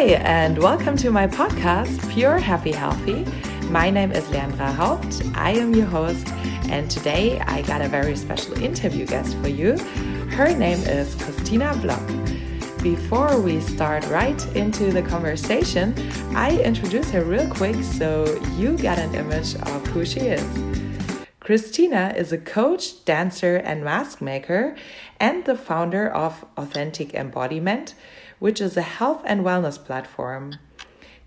Hi, and welcome to my podcast, Pure Happy Healthy. My name is Leandra Haupt. I am your host, and today I got a very special interview guest for you. Her name is Kristina Block. Before we start right into the conversation, I introduce her real quick so you get an image of who she is. Kristina is a coach, dancer, and mask maker, and the founder of Authentic Embodiment, which is a health and wellness platform.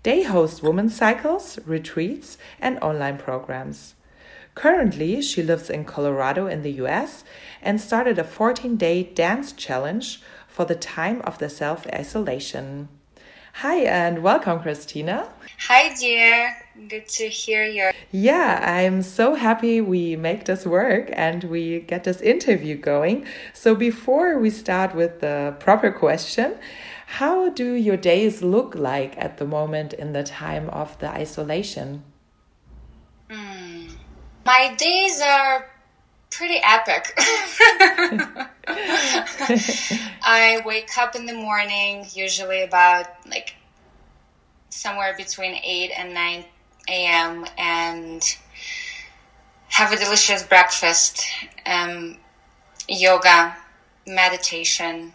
They host women's cycles, retreats, and online programs. Currently, she lives in Colorado in the US and started a 14 day dance challenge for the time of the self isolation. Hi, and welcome, Kristina. Hi, dear. Good to hear you. Yeah, I'm so happy we make this work and we get this interview going. So, before we start with the proper question, how do your days look like at the moment in the time of the isolation? Mm. My days are pretty epic. I wake up in the morning, usually about like somewhere between 8 and 9 a.m., and have a delicious breakfast, um, yoga, meditation,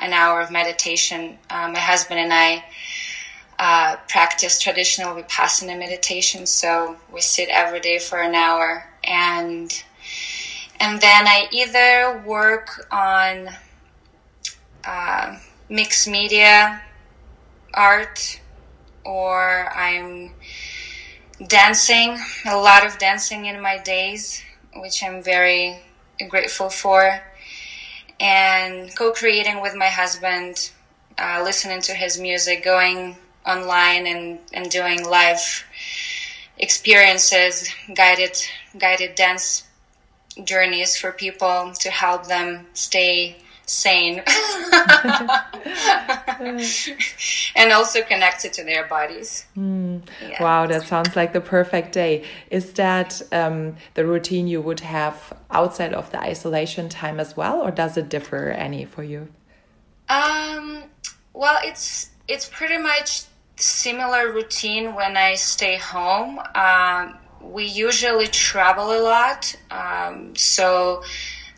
an hour of meditation. Uh, my husband and I uh, practice traditional vipassana meditation, so we sit every day for an hour and and then I either work on uh, mixed media art or I'm dancing, a lot of dancing in my days, which I'm very grateful for, and co creating with my husband, uh, listening to his music, going online and, and doing live experiences, guided guided dance journeys for people to help them stay sane and also connected to their bodies. Mm. Yeah. Wow, that sounds like the perfect day. Is that um, the routine you would have outside of the isolation time as well, or does it differ any for you? Um, well, it's it's pretty much similar routine when I stay home. Um, we usually travel a lot. Um, so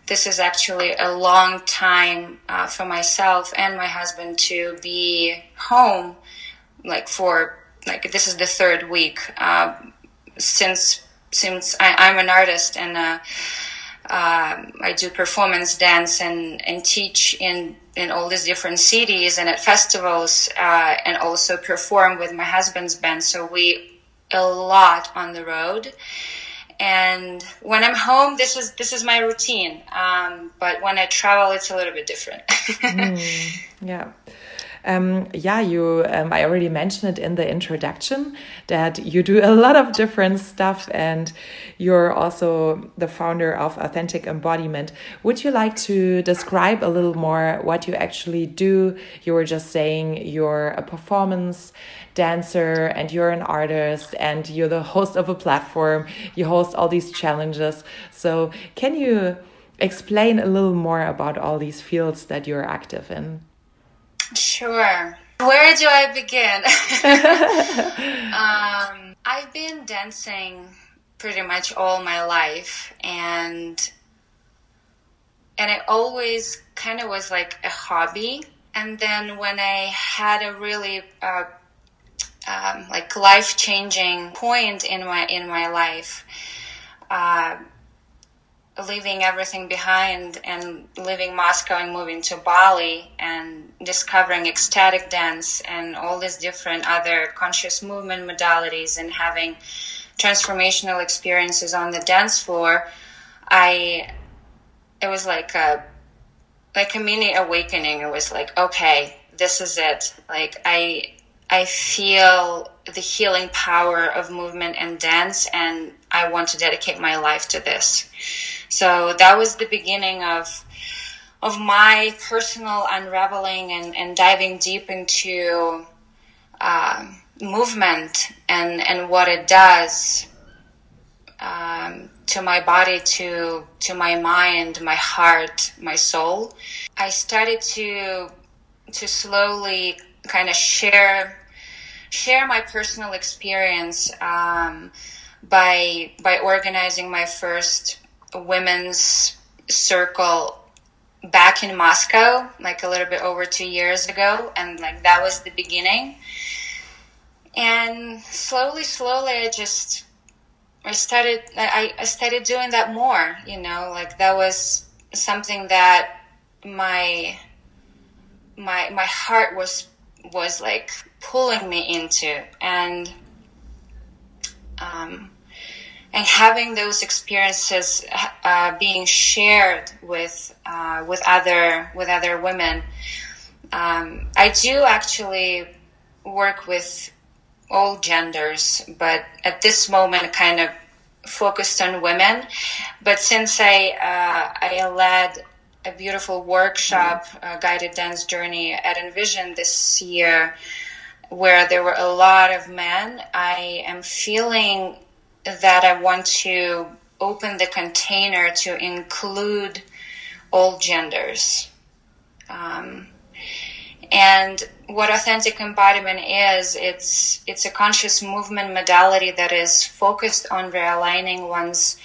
this is actually a long time uh, for myself and my husband to be home, like for like this is the third week uh, since since I, am an artist and uh, uh, I do performance dance and, and teach in in all these different cities and at festivals uh, and also perform with my husband's band. So we a lot on the road and when i'm home this is this is my routine. Um, but when i travel it's a little bit different. Mm, yeah. Um, yeah, you. Um, I already mentioned it in the introduction that you do a lot of different stuff, and you're also the founder of Authentic Embodiment. Would you like to describe a little more what you actually do? You were just saying you're a performance dancer and you're an artist and you're the host of a platform. You host all these challenges. So, can you explain a little more about all these fields that you're active in? Sure. Where do I begin? um, I've been dancing pretty much all my life, and and it always kind of was like a hobby. And then when I had a really uh, um, like life changing point in my in my life, uh, leaving everything behind and leaving Moscow and moving to Bali and discovering ecstatic dance and all these different other conscious movement modalities and having transformational experiences on the dance floor, I it was like a like a mini awakening. It was like, okay, this is it. Like I I feel the healing power of movement and dance and I want to dedicate my life to this. So that was the beginning of of my personal unraveling and, and diving deep into uh, movement and, and what it does um, to my body, to to my mind, my heart, my soul. I started to to slowly kind of share share my personal experience um, by by organizing my first women's circle back in Moscow, like a little bit over two years ago, and like that was the beginning. And slowly, slowly, I just I started I, I started doing that more. You know, like that was something that my my my heart was was like pulling me into and um, and having those experiences uh, being shared with uh, with other with other women. Um, I do actually work with all genders, but at this moment, kind of focused on women. But since I uh, I led a beautiful workshop, guided dance journey at Envision this year, where there were a lot of men, I am feeling that I want to open the container to include all genders. Um, and what authentic embodiment is, it's it's a conscious movement modality that is focused on realigning one's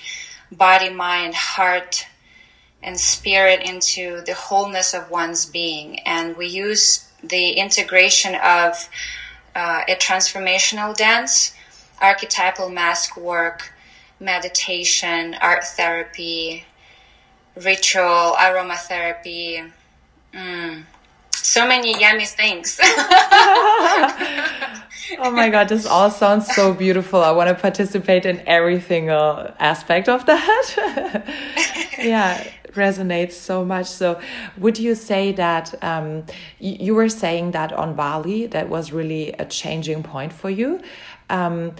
body, mind, heart, and spirit into the wholeness of one's being. And we use the integration of uh, a transformational dance archetypal mask work, meditation, art therapy, ritual, aromatherapy. Mm, so many yummy things. oh my god, this all sounds so beautiful. I want to participate in every single aspect of that. yeah, resonates so much. So, would you say that um, you were saying that on Bali that was really a changing point for you? Um,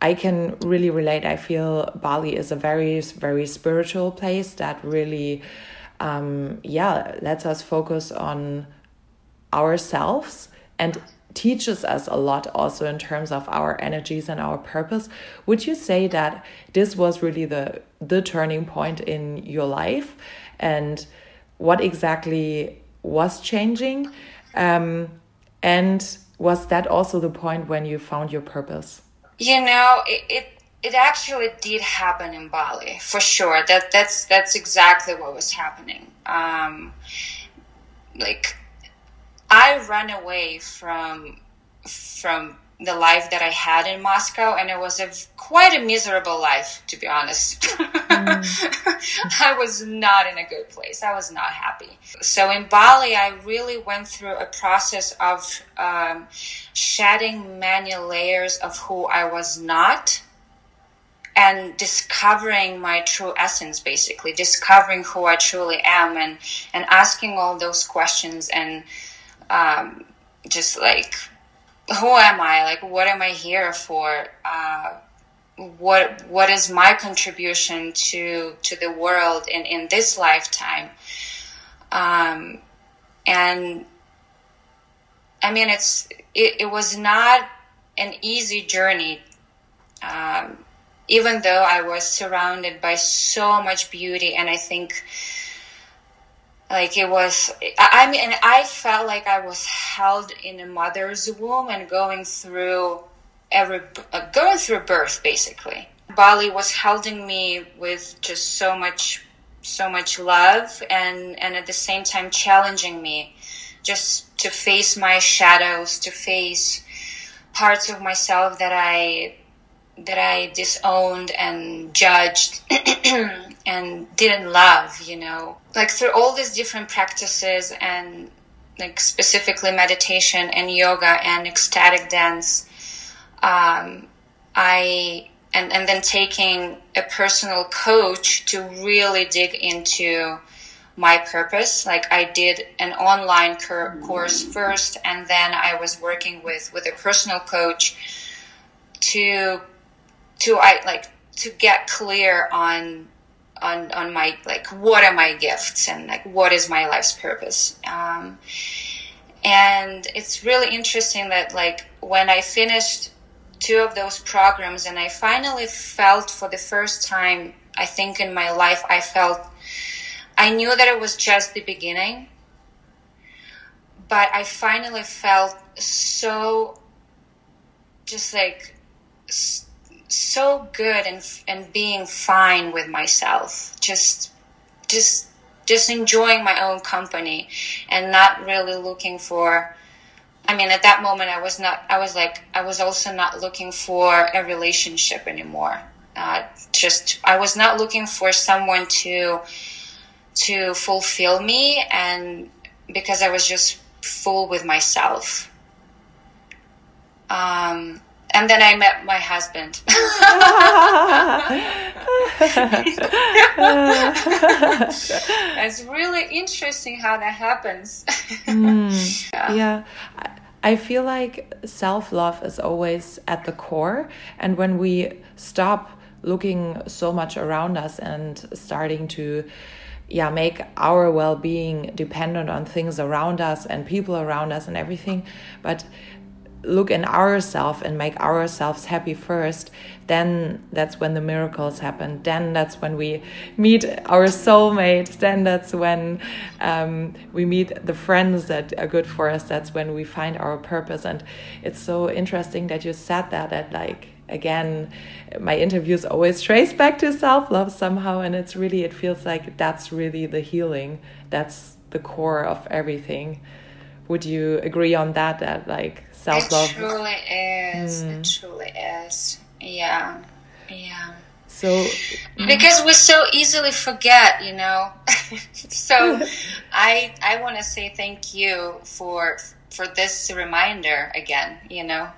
I can really relate. I feel Bali is a very, very spiritual place that really, um, yeah, lets us focus on ourselves and teaches us a lot also in terms of our energies and our purpose. Would you say that this was really the the turning point in your life, and what exactly was changing, um, and was that also the point when you found your purpose? You know, it, it it actually did happen in Bali for sure. That that's that's exactly what was happening. Um, like I ran away from from the life that I had in Moscow, and it was a quite a miserable life, to be honest. Mm. I was not in a good place. I was not happy. So in Bali, I really went through a process of um, shedding many layers of who I was not. And discovering my true essence, basically discovering who I truly am, and and asking all those questions, and um, just like who am I? Like, what am I here for? Uh, what what is my contribution to to the world in in this lifetime? Um, and I mean, it's it, it was not an easy journey. Um, even though I was surrounded by so much beauty, and I think like it was i mean i felt like i was held in a mother's womb and going through every uh, going through birth basically. Bali was holding me with just so much so much love and and at the same time challenging me just to face my shadows to face parts of myself that i that i disowned and judged and didn't love you know? Like through all these different practices and like specifically meditation and yoga and ecstatic dance um, i and, and then taking a personal coach to really dig into my purpose. Like i did an online cur- course first and then i was working with with a personal coach to to i like to get clear on on on my like what are my gifts and like what is my life's purpose. Um, and it's really interesting that like when i finished two of those programs and i finally felt for the first time i think in my life i felt i knew that it was just the beginning but i finally felt so just like so good and and being fine with myself. Just just just enjoying my own company and not really looking for I mean at that moment I was not I was like I was also not looking for a relationship anymore. Uh, just I was not looking for someone to to fulfill me and because I was just full with myself. Um, and then I met my husband. it's really interesting how that happens. mm, yeah. yeah. I feel like self love is always at the core. And when we stop looking so much around us and starting to yeah make our well-being dependent on things around us and people around us and everything but look in ourselves and make ourselves happy first, then that's when the miracles happen. Then that's when we meet our soulmate. Then that's when um, we meet the friends that are good for us. That's when we find our purpose. And it's so interesting that you said that, that like, again, my interviews always trace back to self love somehow. And it's really, it feels like that's really the healing. That's the core of everything. Would you agree on that? That like self love. It truly is. Mm. It truly is. Yeah. Yeah. So because we so easily forget, you know. so I I want to say thank you for for this reminder again, you know.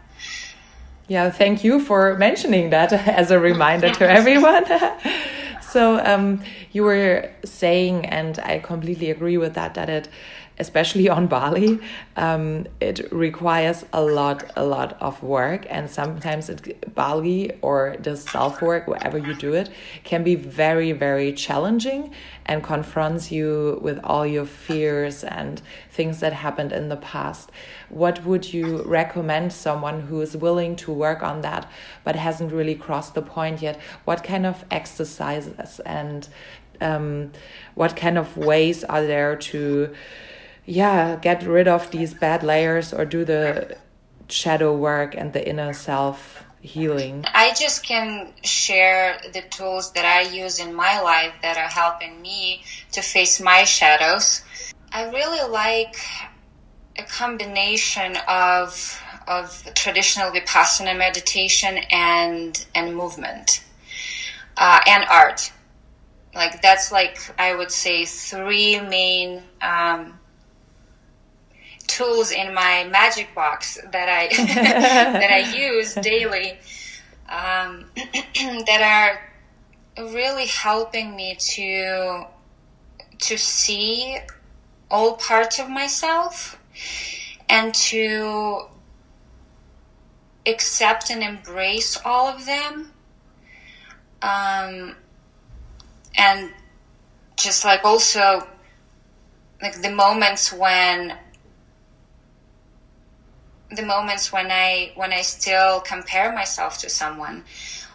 Yeah, thank you for mentioning that as a reminder to everyone. so um, you were saying, and I completely agree with that, that it especially on Bali, um, it requires a lot, a lot of work. And sometimes it, Bali or the self work, wherever you do it, can be very, very challenging and confronts you with all your fears and things that happened in the past. What would you recommend someone who is willing to work on that but hasn't really crossed the point yet? What kind of exercises and um, what kind of ways are there to yeah, get rid of these bad layers or do the shadow work and the inner self healing? I just can share the tools that I use in my life that are helping me to face my shadows. I really like a combination of of traditional vipassana meditation and and movement uh, and art. Like that's like I would say three main um, tools in my magic box that I that I use daily um, that are really helping me to to see all parts of myself and to accept and embrace all of them um, and just like also like the moments when the moments when I when I still compare myself to someone,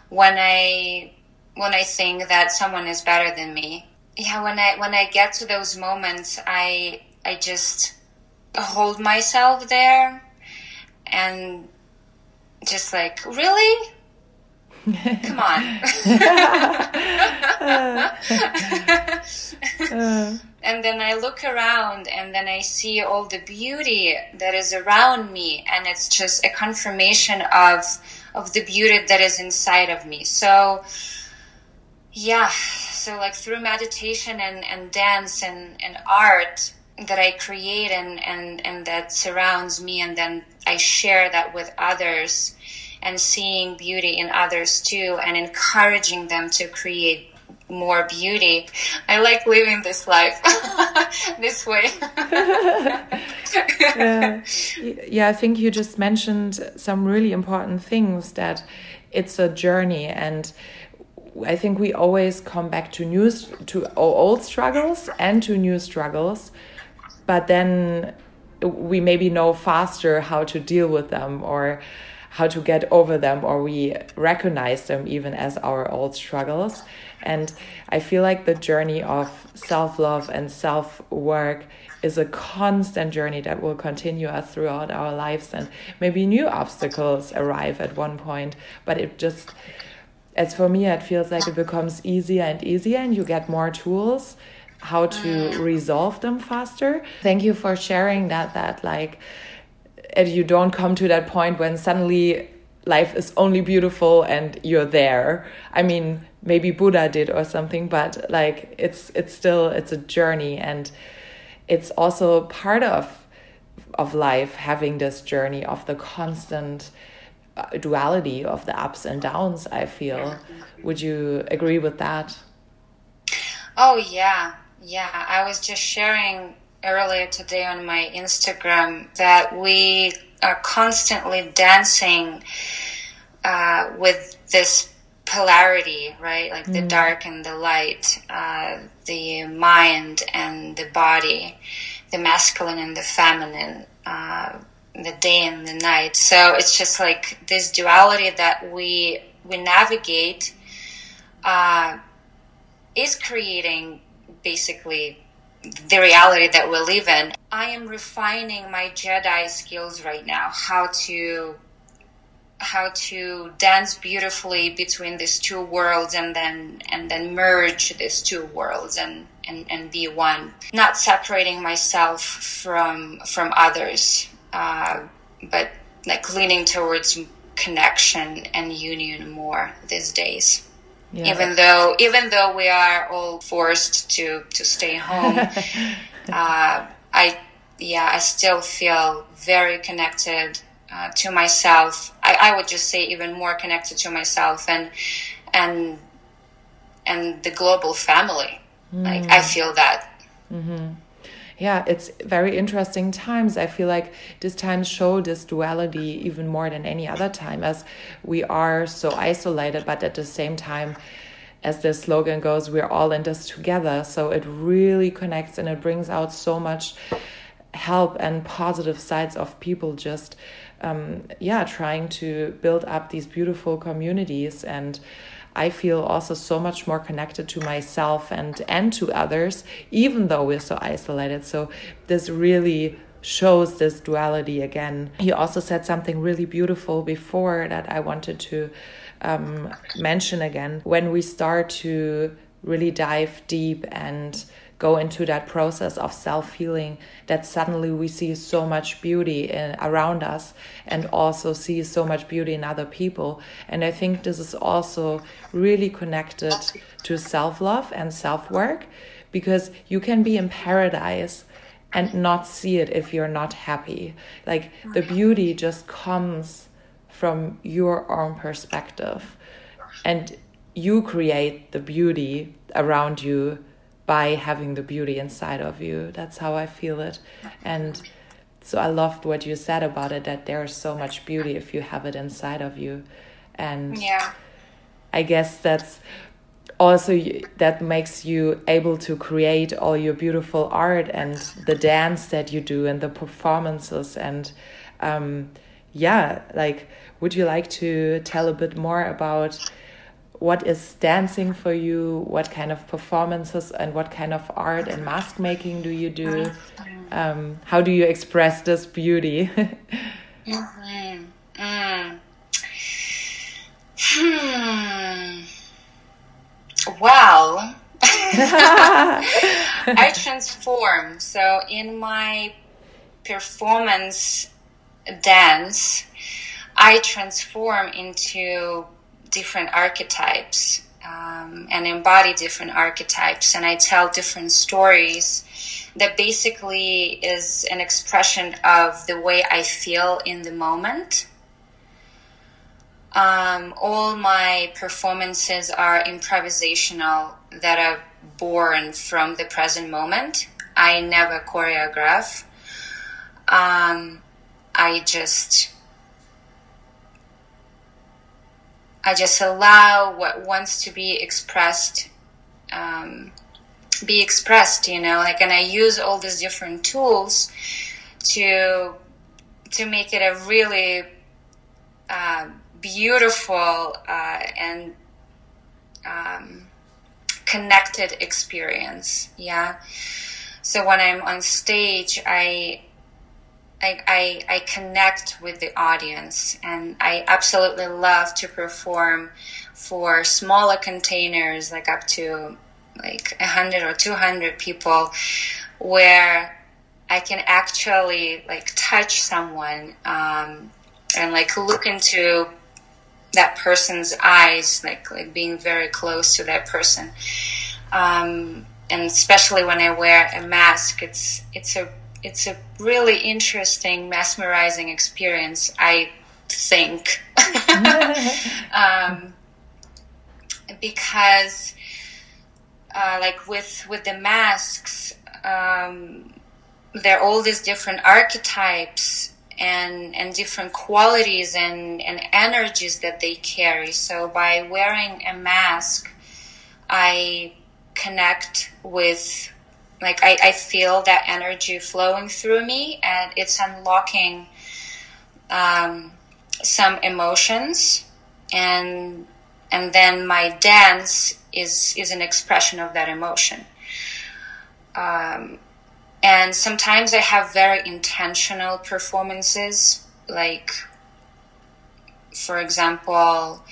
when I when I think that someone is better than me. Yeah, when I when I get to those moments, I I just hold myself there and just like really come on and then I look around and then I see all the beauty that is around me and it's just a confirmation of of the beauty that is inside of me. So yeah, so like through meditation and, and dance and, and art that I create and, and, and that surrounds me and then I share that with others and seeing beauty in others too and encouraging them to create more beauty. I like living this life this way. yeah. yeah, I think you just mentioned some really important things that it's a journey and I think we always come back to new to old struggles and to new struggles, but then we maybe know faster how to deal with them or how to get over them or we recognize them even as our old struggles. And i feel like the journey of self-love and self-work is a constant journey that will continue us throughout our lives. And maybe new obstacles arrive at one point but it just as for me it feels like it becomes easier and easier and you get more tools how to resolve them faster. Thank you for sharing that that like and you don't come to that point when suddenly life is only beautiful and you're there. I mean maybe buddha did or something but like it's it's still it's a journey. And it's also part of of life having this journey of the constant uh, duality of the ups and downs i feel. Would you agree with that? Oh yeah. Yeah. I was just sharing earlier today on my Instagram that we are constantly dancing uh, with this polarity, right? Like mm. the dark and the light, uh, the mind and the body, the masculine and the feminine, uh, the day and the night. So it's just like this duality that we we navigate uh, is creating basically the reality that we live in. I am refining my Jedi skills right now, how to how to dance beautifully between these two worlds and then and then merge these two worlds and, and, and be one. Not separating myself from from others, uh, but like leaning towards connection and union more these days. Yeah. Even though even though we are all forced to to stay home, uh, I yeah I still feel very connected uh, to myself. I, I would just say even more connected to myself and and and the global family. Mm. Like I feel that. Mm-hmm yeah, it's very interesting times. I feel like these times show this duality even more than any other time, as we are so isolated, but at the same time, as the slogan goes, we're all in this together. So it really connects and it brings out so much help and positive sides of people just um, yeah trying to build up these beautiful communities and I feel also so much more connected to myself and and to others, even though we're so isolated. So this really shows this duality again. He also said something really beautiful before that I wanted to um, mention again. When we start to really dive deep and go into that process of self healing that suddenly we see so much beauty in, around us and also see so much beauty in other people. And I think this is also really connected to self love and self work because you can be in paradise and not see it if you're not happy. Like the beauty just comes from your own perspective and you create the beauty around you by having the beauty inside of you. That's how I feel it. And so I loved what you said about it that there's so much beauty if you have it inside of you. And yeah. I guess that's also that makes you able to create all your beautiful art and the dance that you do and the performances and um, yeah like would you like to tell a bit more about what is dancing for you what kind of performances and what kind of art and mask making do you do um, how do you express this beauty mm-hmm. mm. hmm. well i transform so in my performance dance i transform into different archetypes um, and embody different archetypes. And i tell different stories that basically is an expression of the way i feel in the moment. Um, all my performances are improvisational that are born from the present moment. I never choreograph. Um, i just I just allow what wants to be expressed um, be expressed, you know, like, and I use all these different tools to to make it a really uh, beautiful uh, and um, connected experience. Yeah. So when I'm on stage, I, I, I, I connect with the audience and I absolutely love to perform for smaller containers, like up to like 100 or 200 people where I can actually like touch someone um, and like look into that person's eyes, like like being very close to that person. Um, and especially when I wear a mask, it's it's a it's a really interesting, mesmerizing experience. I think um, because uh, like with with the masks, um, there are all these different archetypes and and different qualities and and energies that they carry. So by wearing a mask, I connect with like I, I feel that energy flowing through me and it's unlocking um, some emotions and and then my dance is is an expression of that emotion um, and sometimes I have very intentional performances, like, for example,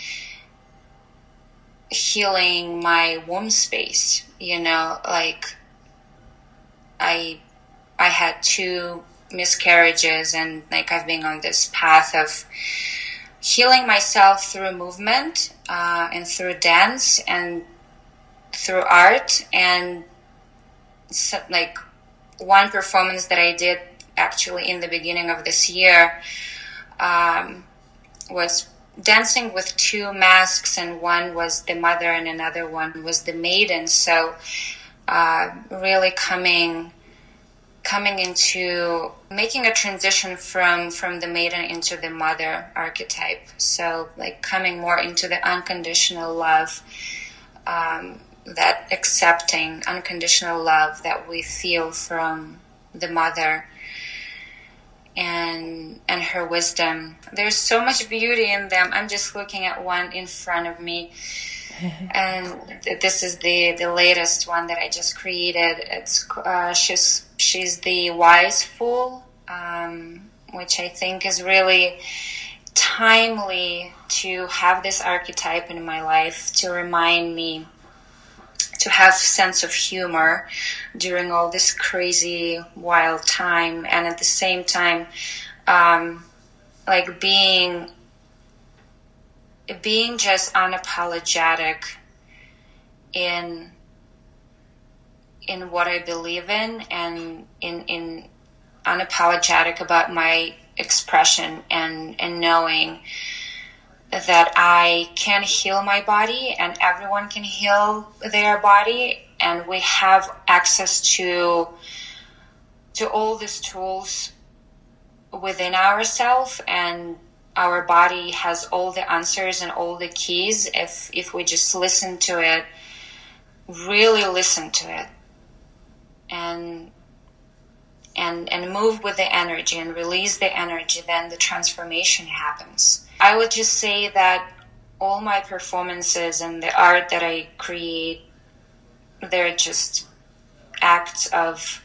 healing my womb space. You know, like I I had two miscarriages, and like I've been on this path of healing myself through movement uh, and through dance and through art and so, like one performance that I did actually in the beginning of this year um, was dancing with two masks, and one was the mother, and another one was the maiden. So, uh, really coming coming into making a transition from from the maiden into the mother archetype. So like coming more into the unconditional love um, that accepting unconditional love that we feel from the mother and and her wisdom. There's so much beauty in them. I'm just looking at one in front of me and this is the the latest one that i just created. It's uh, she's she's the wise fool um, which i think is really timely to have this archetype in my life to remind me to have sense of humor during all this crazy wild time. And at the same time um, like being being just unapologetic in in what I believe in and in in unapologetic about my expression and and knowing that I can heal my body and everyone can heal their body and we have access to to all these tools within ourselves and our body has all the answers and all the keys if if we just listen to it really listen to it and and and move with the energy and release the energy then the transformation happens I would just say that all my performances and the art that I create, they're just acts of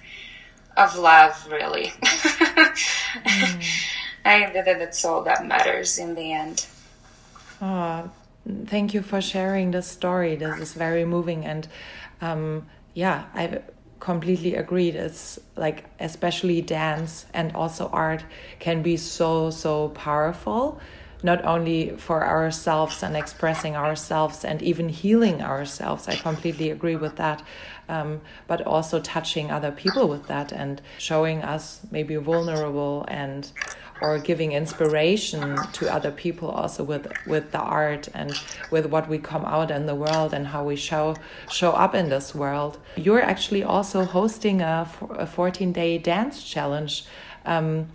of love, really. mm. I think that that's all that matters in the end. Oh, thank you for sharing this story. This is very moving, and um, yeah, I completely agreed. It's like especially dance and also art can be so so powerful not only for ourselves and expressing ourselves and even healing ourselves. I completely agree with that. Um, but also touching other people with that and showing us maybe vulnerable and or giving inspiration to other people also with with the art and with what we come out in the world and how we show show up in this world. You're actually also hosting a, a 14 day dance challenge. Um,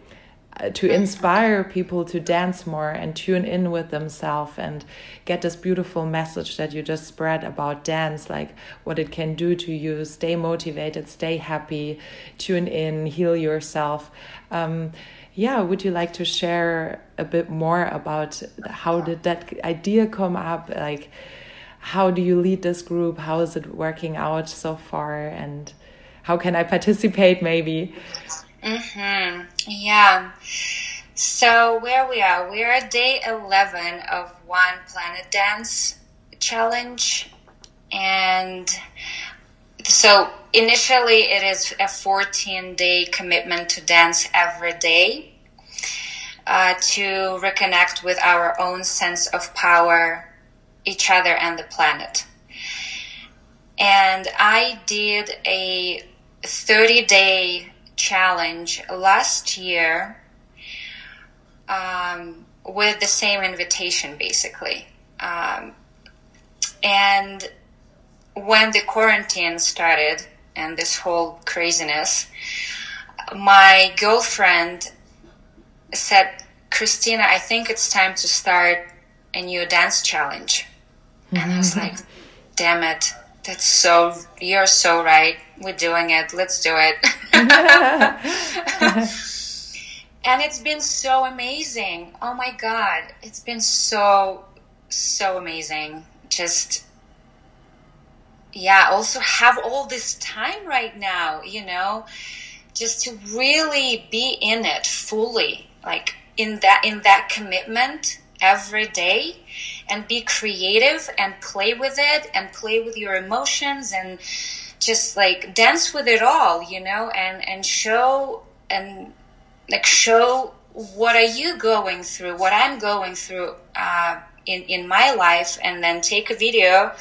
to inspire people to dance more and tune in with themselves and get this beautiful message that you just spread about dance like what it can do to you stay motivated stay happy tune in heal yourself um, yeah, would you like to share a bit more about how did that idea come up? Like, how do you lead this group? How is it working out so far? And how can I participate maybe? Mm-hmm. Yeah. So where we are, we are at day 11 of One Planet Dance Challenge. And so initially it is a 14 day commitment to dance every day. Uh, to reconnect with our own sense of power, each other, and the planet. And I did a 30 day challenge last year um, with the same invitation, basically. Um, and when the quarantine started and this whole craziness, my girlfriend said, Kristina, I think it's time to start a new dance challenge. Mm-hmm. And I was like, damn it. That's so, you're so right. We're doing it. Let's do it. and it's been so amazing. Oh my God. It's been so, so amazing. Just, yeah, also have all this time right now, you know, just to really be in it fully, like in that, in that commitment every day and be creative and play with it and play with your emotions and just like dance with it all, you know, and, and show and like show what are you going through, what I'm going through, uh, in, in my life and then take a video,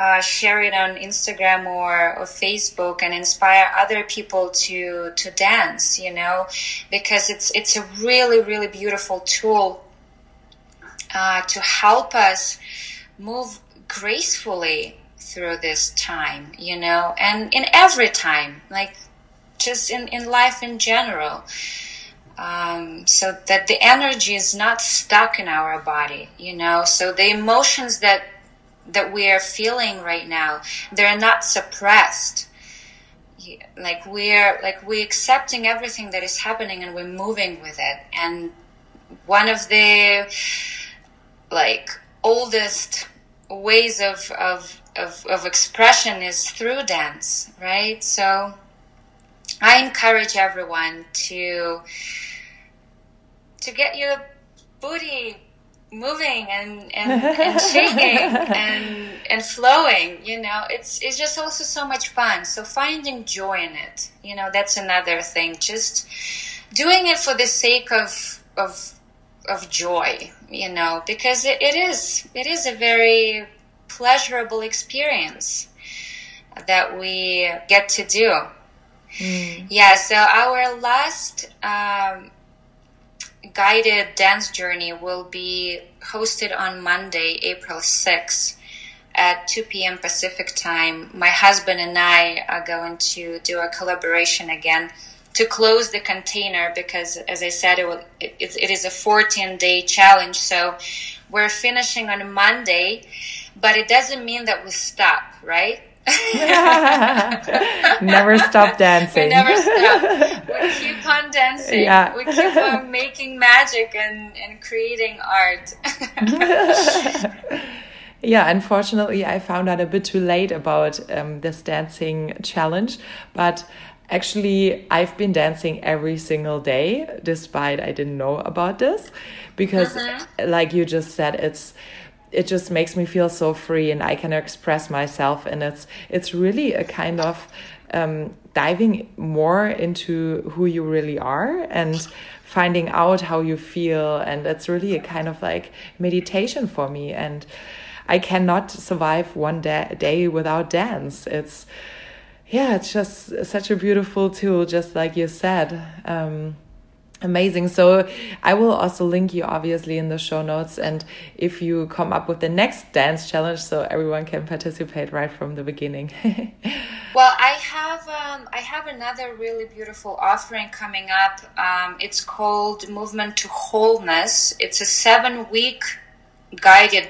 uh, share it on Instagram or, or Facebook and inspire other people to, to dance, you know, because it's, it's a really, really beautiful tool uh, to help us move gracefully through this time, you know, and in every time, like just in, in life in general. Um, so that the energy is not stuck in our body, you know, so the emotions that that we are feeling right now, they're not suppressed. Like we're like we're accepting everything that is happening and we're moving with it. And one of the like oldest ways of, of, of, of expression is through dance, right? So I encourage everyone to, to get your booty moving and, and, and shaking and, and flowing, you know, it's, it's just also so much fun. So finding joy in it, you know, that's another thing. Just doing it for the sake of, of of joy, you know, because it, it is it is a very pleasurable experience that we get to do. Mm. Yeah, so our last um, guided dance journey will be hosted on Monday, April 6th at 2 p.m. Pacific time. My husband and I are going to do a collaboration again to close the container because, as I said, it, will, it, it is a 14 day challenge. So we're finishing on Monday, but it doesn't mean that we stop, right? never stop dancing. We never stop. We keep on dancing. Yeah. We keep on making magic and, and creating art. yeah, unfortunately, I found out a bit too late about um, this dancing challenge, but Actually, I've been dancing every single day, despite I didn't know about this, because, mm-hmm. like you just said, it's it just makes me feel so free, and I can express myself, and it's it's really a kind of um, diving more into who you really are and finding out how you feel, and it's really a kind of like meditation for me, and I cannot survive one da- day without dance. It's yeah, it's just such a beautiful tool, just like you said. Um, amazing. So I will also link you obviously in the show notes. And if you come up with the next dance challenge, so everyone can participate right from the beginning. well, I have um, I have another really beautiful offering coming up. Um, it's called Movement to Wholeness. It's a seven week guided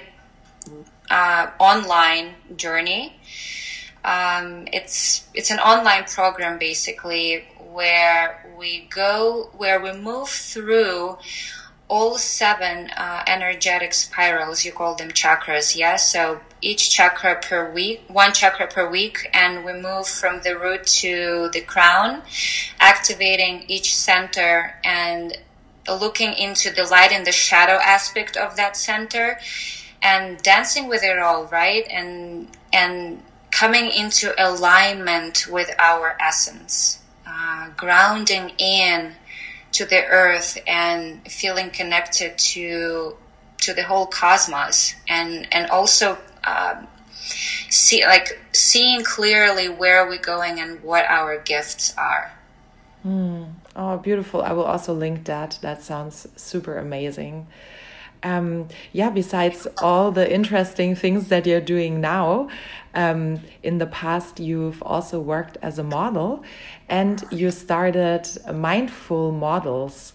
uh, online journey um, it's it's an online program basically where we go, where we move through all seven uh, energetic spirals. You call them chakras, yes? Yeah? So each chakra per week, one chakra per week, and we move from the root to the crown, activating each center and looking into the light and the shadow aspect of that center and dancing with it all, right? And, and coming into alignment with our essence, uh, grounding in to the earth and feeling connected to to the whole cosmos. And and also um, see like seeing clearly where we're going and what our gifts are. Mm. oh beautiful. I will also link that. That sounds super amazing. Um, yeah besides all the interesting things that you're doing now um, in the past you've also worked as a model and you started mindful models.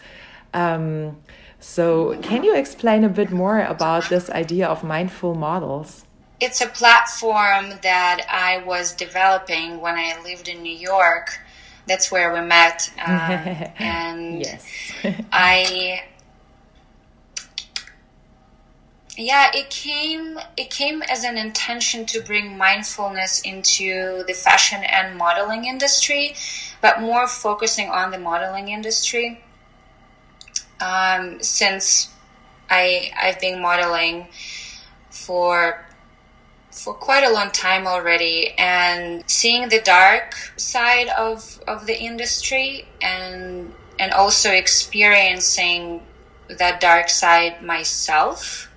Um, so, can you explain a bit more about this idea of mindful models? It's a platform that I was developing when I lived in New York. That's where we met. Um, and yes. I yeah it came it came as an intention to bring mindfulness into the fashion and modeling industry but more focusing on the modeling industry. Um, since i i've been modeling for for quite a long time already and seeing the dark side of of the industry and and also experiencing that dark side myself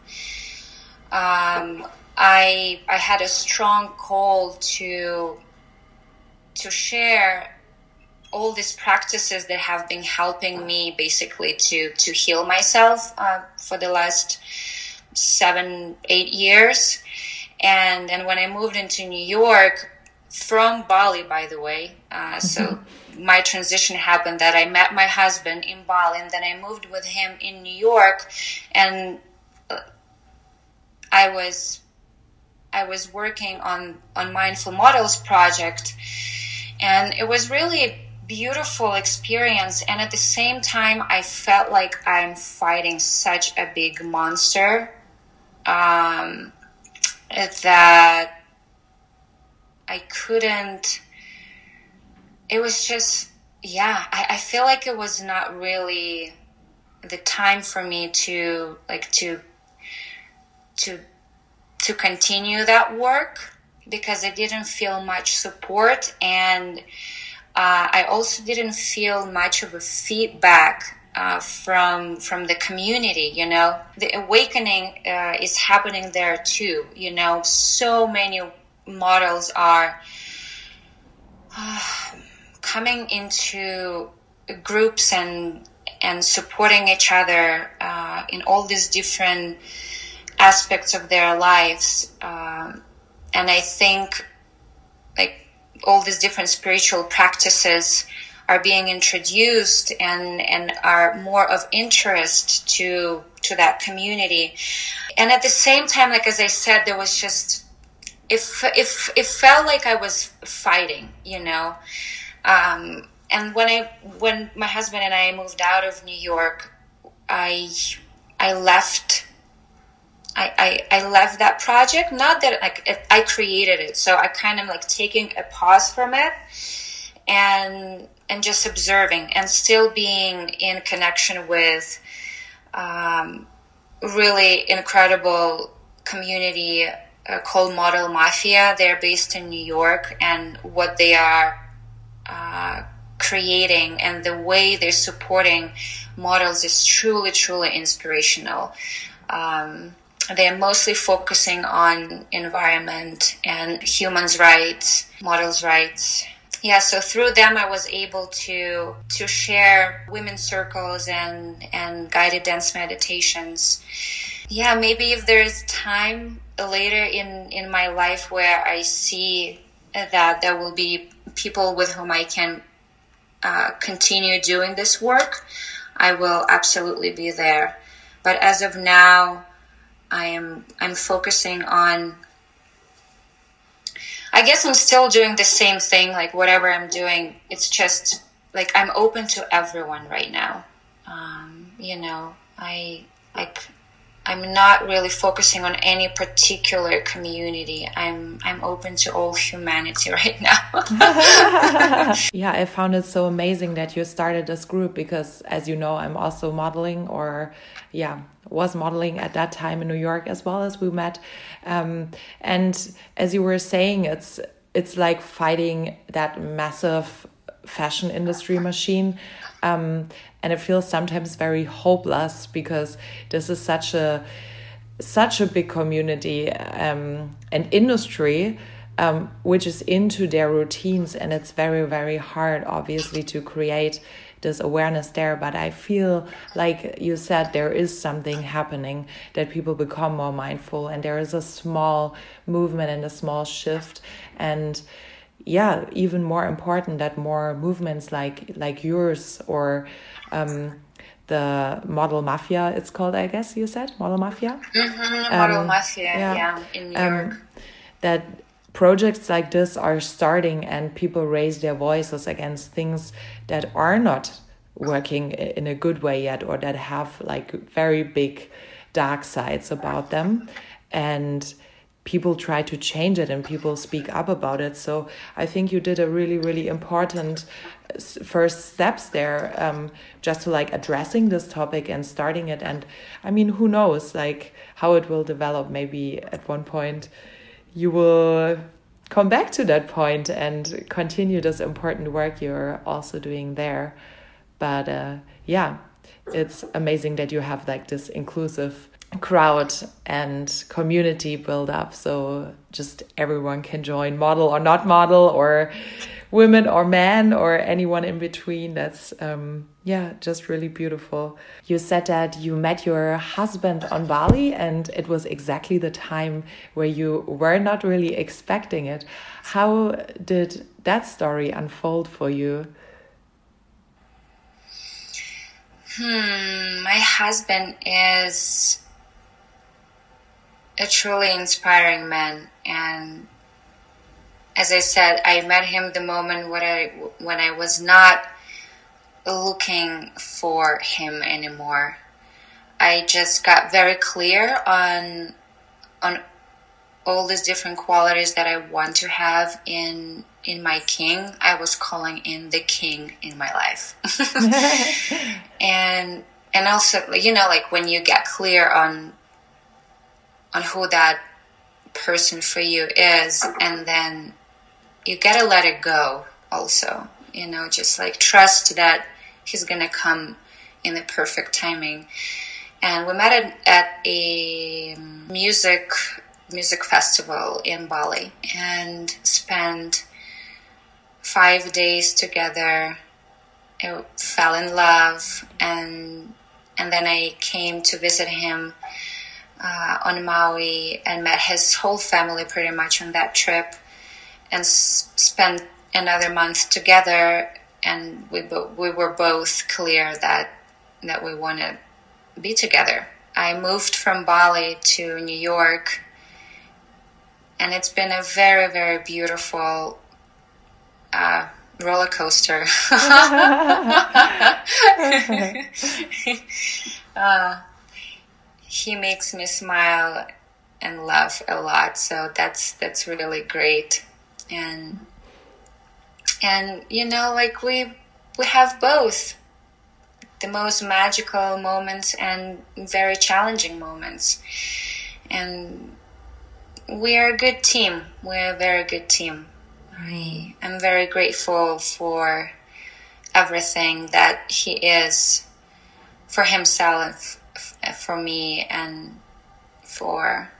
um, I I had a strong call to to share all these practices that have been helping me basically to to heal myself uh, for the last seven eight years and and when I moved into New York from Bali by the way uh, so mm-hmm. my transition happened that I met my husband in Bali and then I moved with him in New York and I was I was working on on mindful models project and it was really a beautiful experience and at the same time I felt like I'm fighting such a big monster um, that I couldn't it was just yeah I, I feel like it was not really the time for me to like to to to continue that work because I didn't feel much support and uh, I also didn't feel much of a feedback uh, from from the community. You know, the awakening uh, is happening there too. You know, so many models are uh, coming into groups and and supporting each other uh, in all these different aspects of their lives. Um, and I think like all these different spiritual practices are being introduced and, and are more of interest to, to that community. And at the same time, like, as I said, there was just, if, if, it felt like I was fighting, you know, um, and when I, when my husband and I moved out of New York, I, I left I, I, I left that project. Not that like I created it, so I kind of like taking a pause from it and and just observing and still being in connection with um, really incredible community uh, called Model Mafia. They're based in New York, and what they are uh, creating and the way they're supporting models is truly, truly inspirational. Um, they're mostly focusing on environment and humans' rights, models' rights. Yeah, so through them, I was able to to share women's circles and and guided dance meditations. Yeah, maybe if there's time later in in my life where I see that there will be people with whom I can uh, continue doing this work, I will absolutely be there. But as of now, I am I'm focusing on I guess I'm still doing the same thing like whatever I'm doing it's just like I'm open to everyone right now. Um, you know, I like I'm not really focusing on any particular community. I'm I'm open to all humanity right now. yeah, I found it so amazing that you started this group because as you know, I'm also modeling or yeah, was modeling at that time in New York as well as we met. Um, and as you were saying, it's it's like fighting that massive fashion industry machine um, and it feels sometimes very hopeless because this is such a such a big community um, and industry um, which is into their routines. And it's very very hard obviously to create this awareness there. But i feel like you said there is something happening that people become more mindful. And there is a small movement and a small shift. And yeah, even more important that more movements like like yours or um, the model mafia it's called i guess you said? Model mafia? Mm-hmm, model um, mafia yeah, yeah. in new um, york. that projects like this are starting and people raise their voices against things that are not working in a good way yet or that have like very big dark sides about them. And people try to change it and people speak up about it. So I think you did a really, really important first steps there um, just to like addressing this topic and starting it. And I mean, who knows like how it will develop. Maybe at one point you will come back to that point and continue this important work you're also doing there. But uh, yeah, it's amazing that you have like this inclusive crowd and community build up so just everyone can join model or not model or women or men or anyone in between. That's um yeah just really beautiful. You said that you met your husband on bali and it was exactly the time where you were not really expecting it. How did that story unfold for you? Hmm my husband is a truly inspiring man. And as I said, I met him the moment when I when I was not looking for him anymore. I just got very clear on on all these different qualities that I want to have in in my king. I was calling in the king in my life. and and also you know like when you get clear on on who that person for you is and then you gotta let it go also you know just like trust that he's gonna come in the perfect timing. And we met at, at a music music festival in bali and spent five days together. I fell in love and and then i came to visit him uh, on Maui and met his whole family pretty much on that trip and s- spent another month together and we bo- we were both clear that that we want to be together. I moved from Bali to New York and it's been a very very beautiful uh, roller coaster. uh, he makes me smile and laugh a lot. So that's that's really great. And and you know, like we we have both the most magical moments and very challenging moments. And we are a good team. We're a very good team. I am very grateful for everything that he is for himself for me and for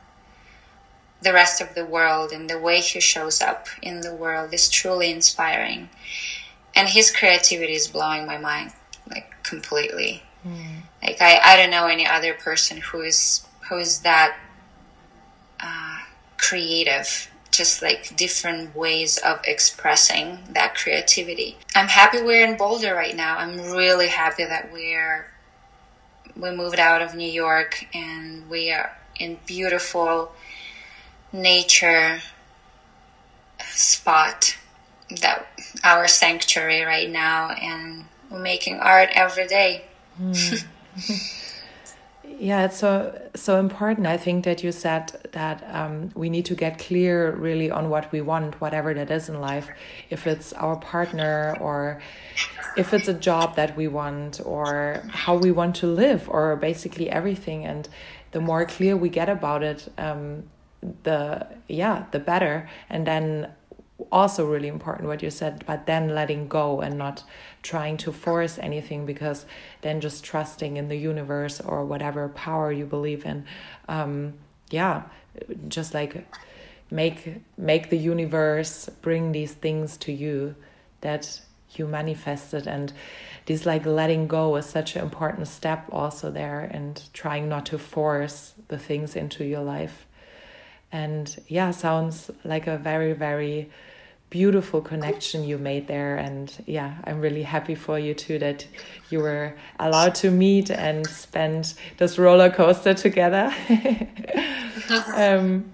the rest of the world and the way he shows up in the world is truly inspiring. And his creativity is blowing my mind like completely. Mm. like I, I don't know any other person who is who is that uh, creative just like different ways of expressing that creativity. I'm happy we're in boulder right now. I'm really happy that we're we moved out of New York and we are in beautiful nature spot that our sanctuary right now, and we're making art every day. Mm. yeah, it's so so important. I think that you said that um, we need to get clear, really, on what we want, whatever that is in life. If it's our partner, or if it's a job that we want, or how we want to live, or basically everything. And the more clear we get about it, um, the yeah, the better. And then also really important what you said but then letting go and not trying to force anything because then just trusting in the universe or whatever power you believe in um yeah just like make make the universe bring these things to you that you manifested. And this like letting go is such an important step also there and trying not to force the things into your life. And yeah sounds like a very very beautiful connection you made there. And yeah i'm really happy for you too that you were allowed to meet and spend this roller coaster together. Um,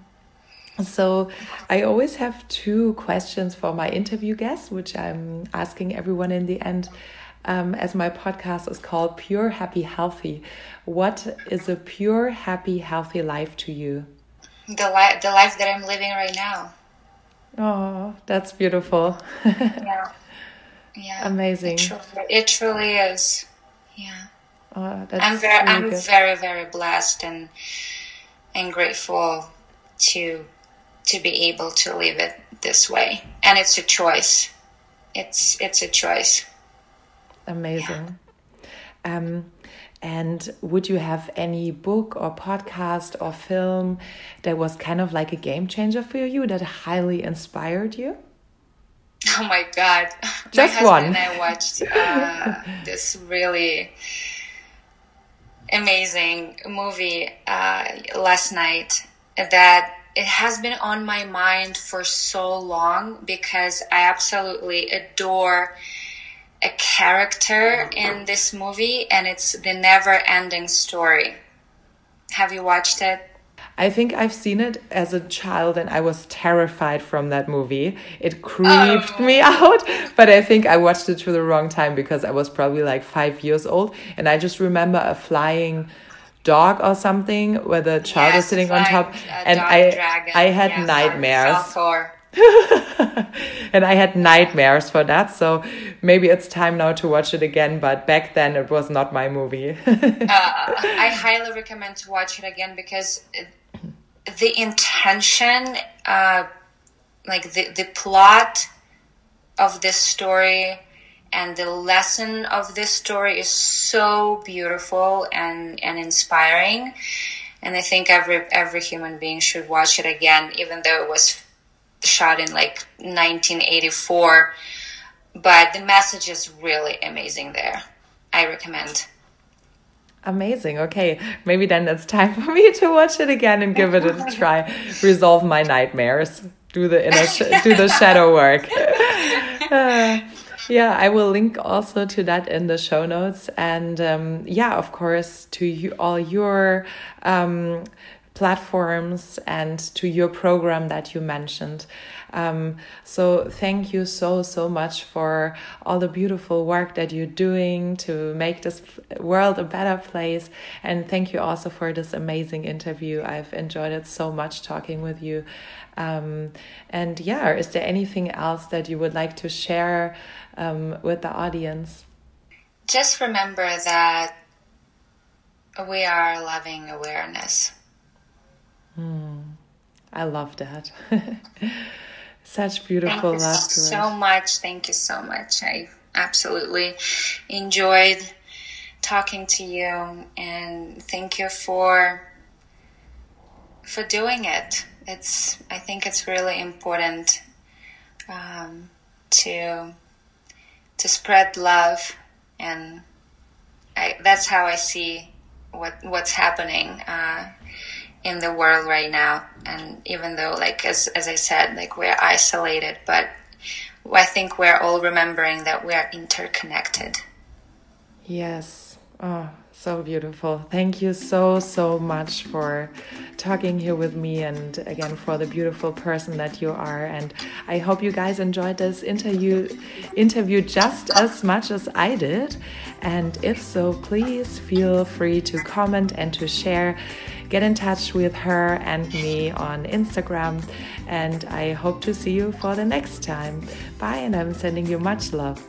so i always have two questions for my interview guests which i'm asking everyone in the end. Um, as my podcast is called pure happy healthy what is a pure happy healthy life to you? The life the life that i'm living right now Oh, that's beautiful. yeah. Yeah. Amazing. It truly, it truly is. Yeah. Oh, I'm very, really I'm good. very, very blessed and and grateful to to be able to live it this way. And it's a choice. It's it's a choice. Amazing. Yeah. Um, and would you have any book or podcast or film that was kind of like a game changer for you that highly inspired you? Oh my God. Just my one. And I watched uh, this really amazing movie uh, last night that it has been on my mind for so long because I absolutely adore a character in this movie, and it's the never ending story. Have you watched it? I think I've seen it as a child and I was terrified from that movie. It creeped oh. me out, but I think I watched it to the wrong time because I was probably like five years old. And I just remember a flying dog or something where the child yes, is sitting on top. And I, dragon. I had nightmares. and I had nightmares for that. So maybe it's time now to watch it again. But back then, it was not my movie. uh, I highly recommend to watch it again because the intention, uh, like the, the plot of this story and the lesson of this story is so beautiful and, and inspiring. And I think every every human being should watch it again, even though it was shot in like 1984 but the message is really amazing there. I recommend. Amazing. Okay maybe then it's time for me to watch it again and give it a try. Resolve my nightmares. Do the inner do the shadow work. Uh, yeah i will link also to that in the show notes. And um, yeah of course to you all your um, platforms and to your program that you mentioned. Um, so thank you so so much for all the beautiful work that you're doing to make this world a better place. And thank you also for this amazing interview. I've enjoyed it so much talking with you. Um, and yeah is there anything else that you would like to share um, with the audience? Just remember that we are loving awareness Hmm. I love that. Such beautiful Thank you so much. Thank you so much. I absolutely enjoyed talking to you and thank you for for doing it. It's I think it's really important um, to to spread love and I, that's how I see what what's happening. Uh, in the world right now. And even though, like, as, as I said, like we're isolated, but I think we're all remembering that we are interconnected. Yes. Oh, So beautiful. Thank you so, so much for talking here with me and again for the beautiful person that you are. And I hope you guys enjoyed this interview interview just as much as I did. And if so, please feel free to comment and to share. Get in touch with her and me on Instagram. And I hope to see you for the next time. Bye, and I'm sending you much love.